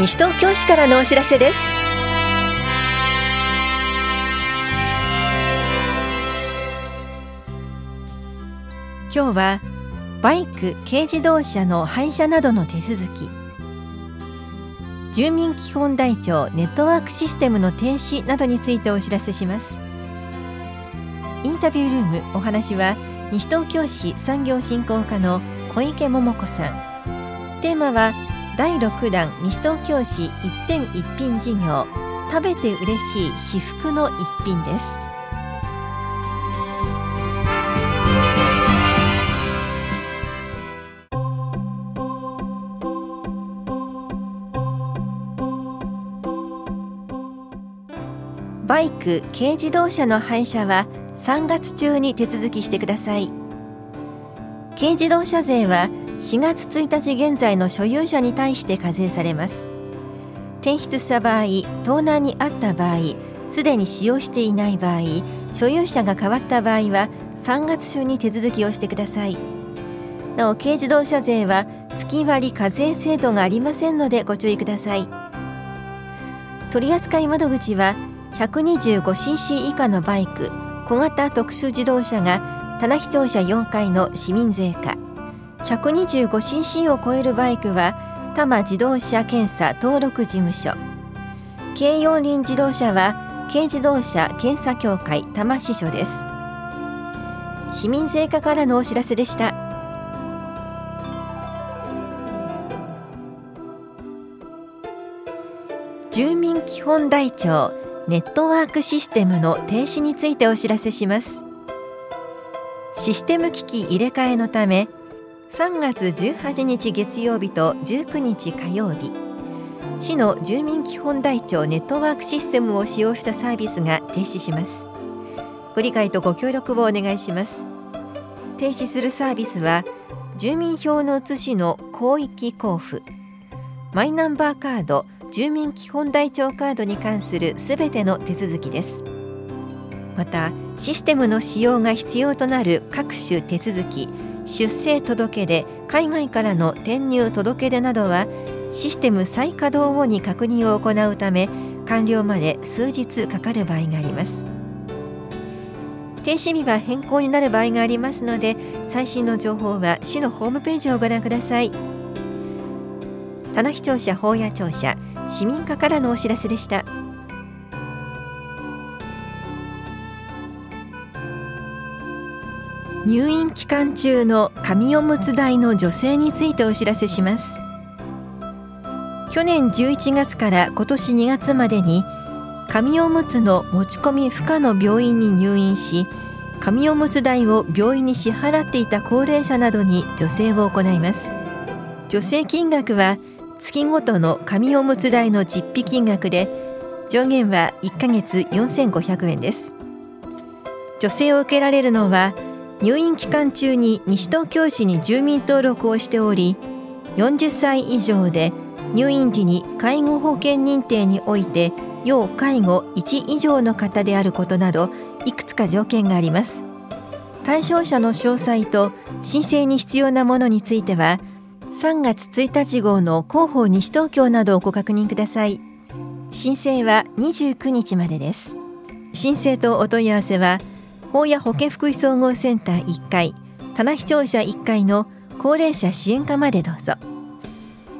西東京市からのお知らせです。今日はバイク軽自動車の廃車などの手続き。住民基本台帳ネットワークシステムの停止などについてお知らせします。インタビュールームお話は西東京市産業振興課の小池桃子さん。テーマは第6弾西東京市一点一品事業。食べて嬉しい至福の一品です。バイク軽自動車の廃車は3月中に手続きしてください。軽自動車税は4月1日現在の所有者に対して課税されます。転出した場合盗難にあった場合すでに使用していない場合所有者が変わった場合は3月中に手続きをしてください。なお軽自動車税は月割課税制度がありませんのでご注意ください。取扱窓口は 125cc 以下のバイク小型特殊自動車が棚視聴者4階の市民税課。125cc を超えるバイクは多摩自動車検査登録事務所。軽四輪自動車は軽自動車検査協会多摩支所です。市民税課からのお知らせでした。住民基本台帳ネットワークシステムの停止についてお知らせします。システム機器入れ替えのため3月18日月曜日と19日火曜日。市の住民基本台帳ネットワークシステムを使用したサービスが停止します。ご理解とご協力をお願いします。停止するサービスは住民票の写しの広域交付。マイナンバーカード住民基本台帳カードに関するすべての手続きです。またシステムの使用が必要となる各種手続き出生届出海外からの転入届出などはシステム再稼働後に確認を行うため完了まで数日かかる場合があります。停止日は変更になる場合がありますので最新の情報は市のホームページをご覧ください。棚視聴者法や庁舎市民課からのお知らせでした。入院期間中の紙おむつ代の助成についてお知らせします。去年11月から今年2月までに紙おむつの持ち込み不可の病院に入院し紙おむつ代を病院に支払っていた高齢者などに助成を行います。助成金額は月ごとの紙おむつ代の実費金額で上限は1ヶ月4500円です。助成を受けられるのは入院期間中に西東京市に住民登録をしており40歳以上で入院時に介護保険認定において要介護1以上の方であることなどいくつか条件があります。対象者の詳細と申請に必要なものについては3月1日号の広報西東京などをご確認ください。申請は29日までです。申請とお問い合わせは法や保健福祉総合センター1階棚視聴者1階の高齢者支援課までどうぞ。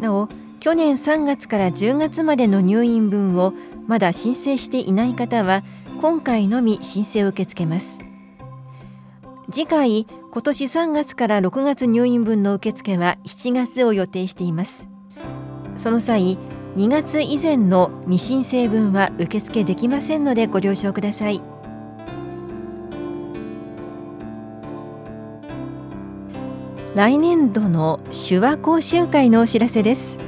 なお去年3月から10月までの入院分をまだ申請していない方は今回のみ申請を受け付けます。次回今年3月から6月入院分の受付は7月を予定しています。その際2月以前の未申請分は受付できませんのでご了承ください。来年度の手話講習会のお知らせです。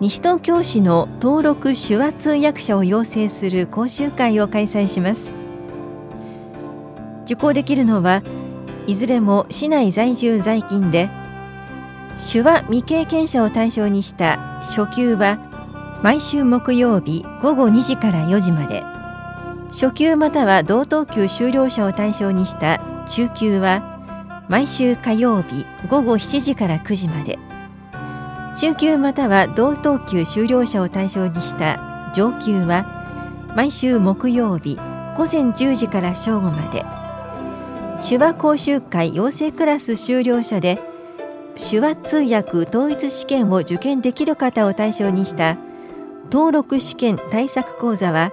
西東京市の登録手話通訳者を養成する講習会を開催します。受講できるのはいずれも市内在住在勤で手話未経験者を対象にした初級は毎週木曜日午後2時から4時まで。初級または同等級修了者を対象にした中級は毎週火曜日午後7時から9時まで。中級または同等級修了者を対象にした上級は毎週木曜日午前10時から正午まで。手話講習会養成クラス修了者で手話通訳統一試験を受験できる方を対象にした登録試験対策講座は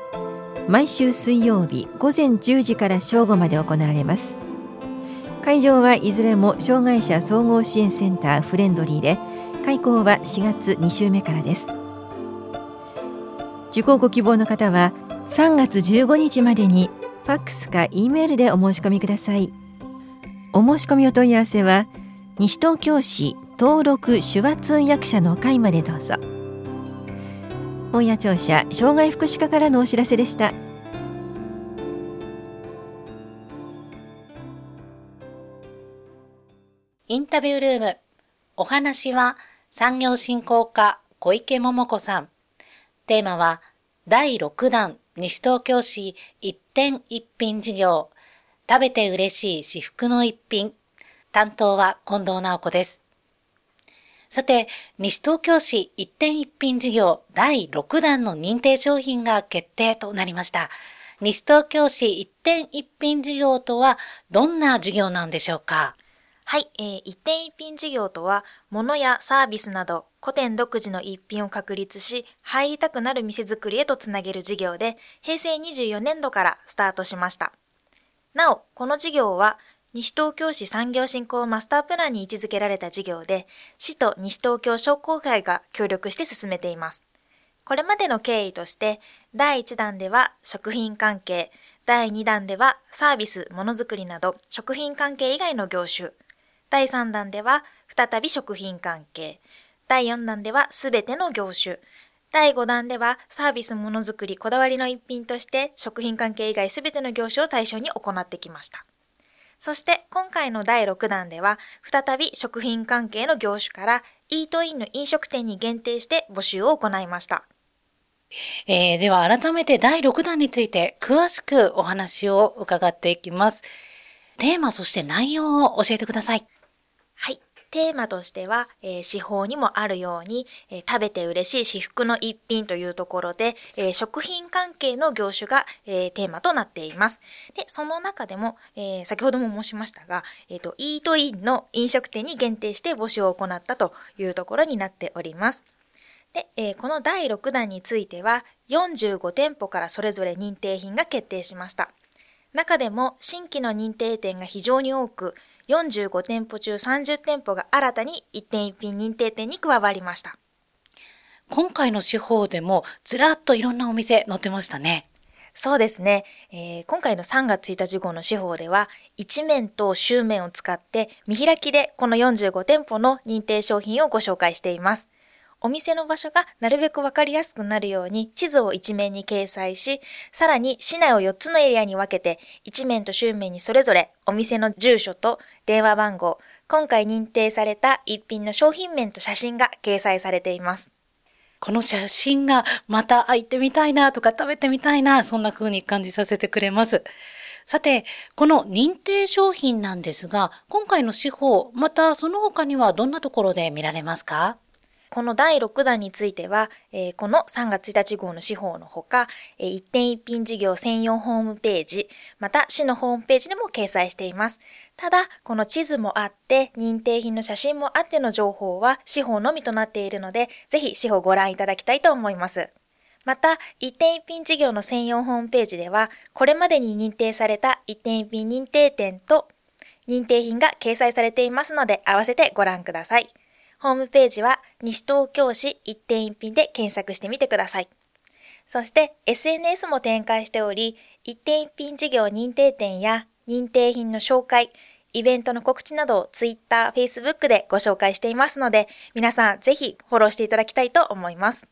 毎週水曜日午前10時から正午まで行われます。会場はいずれも障害者総合支援センターフレンドリーで開講は4月2週目からです。受講ご希望の方は3月15日までにファックスか E メールでお申し込みください。お申し込みお問い合わせは西東京市登録手話通訳者の会までどうぞ。本屋庁舎障害福祉課からのお知らせでした。インタビュールーム。お話は産業振興課小池桃子さん。テーマは第6弾西東京市一点一品事業。食べて嬉しい至福の一品。担当は近藤直子です。さて、西東京市一点一品事業第6弾の認定商品が決定となりました。西東京市一点一品事業とはどんな事業なんでしょうか？はい、えー、一点一品事業とは、物やサービスなど古典独自の一品を確立し、入りたくなる店づくりへとつなげる事業で、平成24年度からスタートしました。なお、この事業は、西東京市産業振興マスタープランに位置づけられた事業で、市と西東京商工会が協力して進めています。これまでの経緯として、第1弾では食品関係、第2弾ではサービス、ものづくりなど食品関係以外の業種、第3弾では再び食品関係、第4弾ではすべての業種、第5弾ではサービスものづくりこだわりの一品として食品関係以外すべての業種を対象に行ってきました。そして今回の第6弾では、再び食品関係の業種からイートインの飲食店に限定して募集を行いました。えー、では改めて第6弾について詳しくお話を伺っていきます。テーマそして内容を教えてください。はい。テーマとしては、えー、司法にもあるように、えー、食べて嬉しい至福の一品というところで、えー、食品関係の業種が、えー、テーマとなっています。で、その中でも、えー、先ほども申しましたが、えっ、ー、と、イートインの飲食店に限定して募集を行ったというところになっております。で、えー、この第6弾については、45店舗からそれぞれ認定品が決定しました。中でも新規の認定店が非常に多く、45店舗中30店舗が新たに一点一品認定店に加わりました。今回の手法でもずらっといろんなお店載ってましたね。そうですね、えー、今回の3月1日号の司法では、一面と周面を使って見開きでこの45店舗の認定商品をご紹介しています。お店の場所がなるべくわかりやすくなるように地図を一面に掲載し、さらに市内を4つのエリアに分けて、一面と周面にそれぞれお店の住所と電話番号、今回認定された一品の商品面と写真が掲載されています。この写真がまた行ってみたいなとか食べてみたいな、そんな風に感じさせてくれます。さて、この認定商品なんですが、今回の司法、またその他にはどんなところで見られますか？この第6弾については、えー、この3月1日号の司法のほか、えー、一点一品事業専用ホームページ、また市のホームページでも掲載しています。ただ、この地図もあって、認定品の写真もあっての情報は司法のみとなっているので、ぜひ司法ご覧いただきたいと思います。また、一点一品事業の専用ホームページでは、これまでに認定された一点一品認定店と認定品が掲載されていますので、合わせてご覧ください。ホームページは西東京市一点一品で検索してみてください。そして SNS も展開しており、一点一品事業認定店や認定品の紹介、イベントの告知などを Twitter、Facebook でご紹介していますので、皆さんぜひフォローしていただきたいと思います。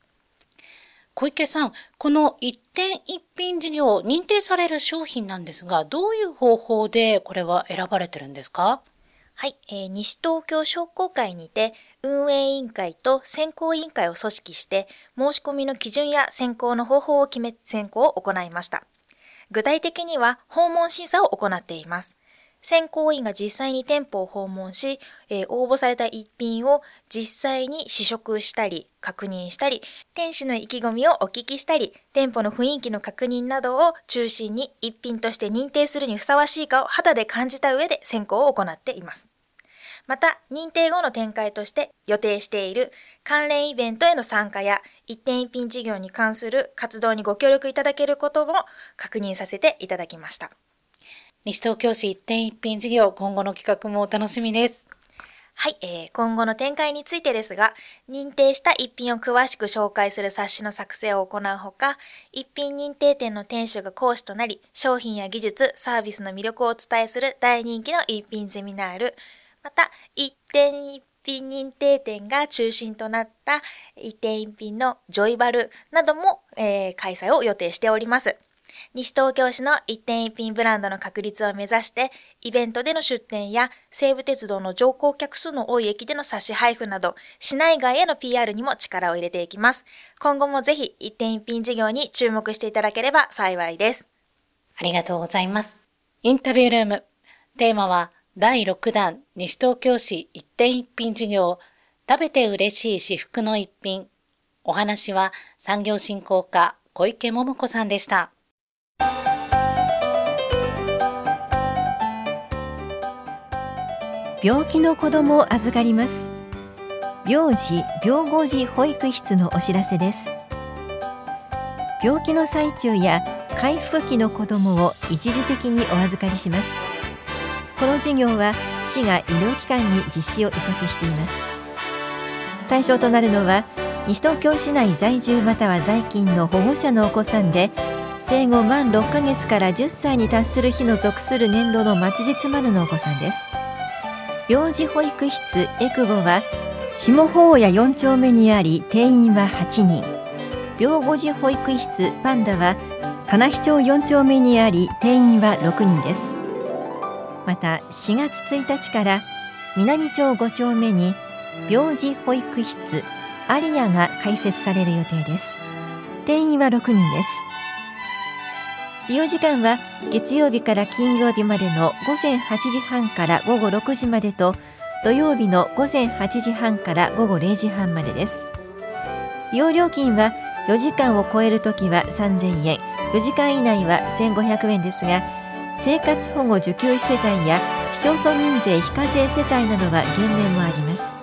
小池さん、この一点一品事業認定される商品なんですが、どういう方法でこれは選ばれてるんですか？はい、えー、西東京商工会にて運営委員会と選考委員会を組織して申し込みの基準や選考の方法を決め選考を行いました。具体的には訪問審査を行っています。選考委員が実際に店舗を訪問し、えー、応募された一品を実際に試食したり、確認したり、店主の意気込みをお聞きしたり、店舗の雰囲気の確認などを中心に一品として認定するにふさわしいかを肌で感じた上で選考を行っています。また、認定後の展開として予定している関連イベントへの参加や一点一品事業に関する活動にご協力いただけることも確認させていただきました。西東京市一点一品事業、今後の企画もお楽しみです。はい、えー、今後の展開についてですが、認定した一品を詳しく紹介する冊子の作成を行うほか、一品認定店の店主が講師となり、商品や技術、サービスの魅力をお伝えする大人気の一品ゼミナール、また、一点一品認定店が中心となった一点一品のジョイバルなども、えー、開催を予定しております。西東京市の一点一品ブランドの確立を目指して、イベントでの出店や西武鉄道の乗降客数の多い駅での差し配布など、市内外への PR にも力を入れていきます。今後もぜひ一点一品事業に注目していただければ幸いです。ありがとうございます。インタビュールーム。テーマは、第6弾西東京市一点一品事業、食べて嬉しい至福の一品。お話は産業振興課小池桃子さんでした。病気の子供を預かります。病児病後児保育室のお知らせです。病気の最中や回復期の子供を一時的にお預かりします。この事業は市が医療機関に実施を委託しています。対象となるのは西東京市内在住または在勤の保護者のお子さんで生後満6ヶ月から10歳に達する日の属する年度の末日までのお子さんです。病児保育室エクボは下法屋4丁目にあり定員は8人。病後児保育室パンダは金木町4丁目にあり定員は6人です。また4月1日から南町5丁目に病児保育室アリアが開設される予定です。定員は6人です。利用時間は月曜日から金曜日までの午前8時半から午後6時までと土曜日の午前8時半から午後0時半までです。利用料金は4時間を超えるときは3000円。4時間以内は1500円ですが生活保護受給世帯や市町村民税非課税世帯などは減免もあります。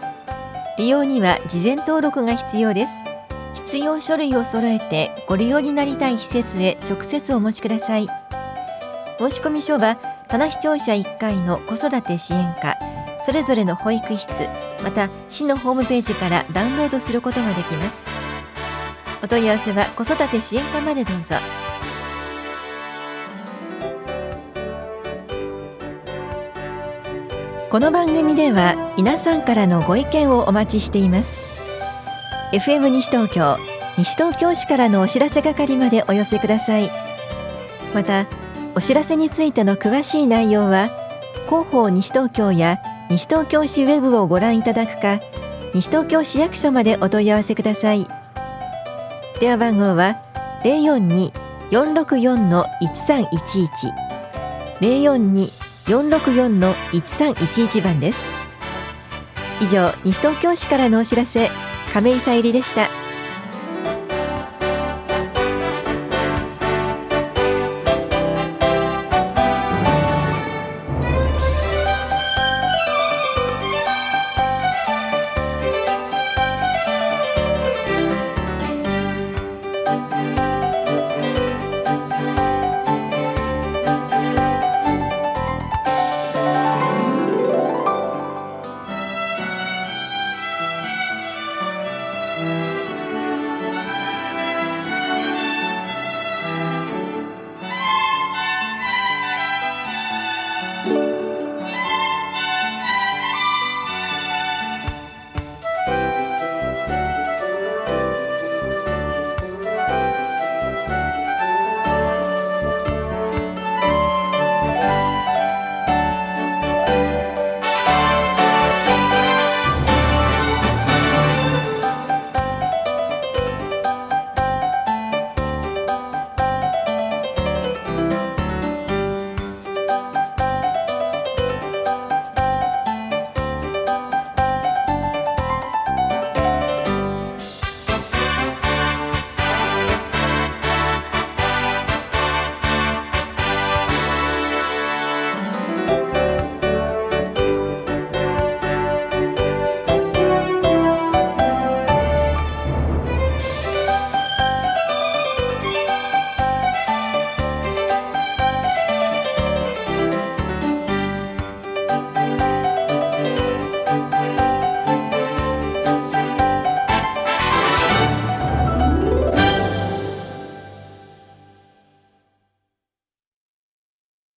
利用には事前登録が必要です。必要書類を揃えてご利用になりたい施設へ直接お持ちください。申込書は棚視聴者1階の子育て支援課それぞれの保育室また市のホームページからダウンロードすることができます。お問い合わせは子育て支援課までどうぞ。この番組では皆さんからのご意見をお待ちしています。FM 西東京西東京市からのお知らせ係までお寄せください。またお知らせについての詳しい内容は広報西東京や西東京市ウェブをご覧いただくか西東京市役所までお問い合わせください。電話番号は042-464-1311 042-464-1311番です。以上西東京市からのお知らせ。亀井さゆりでした。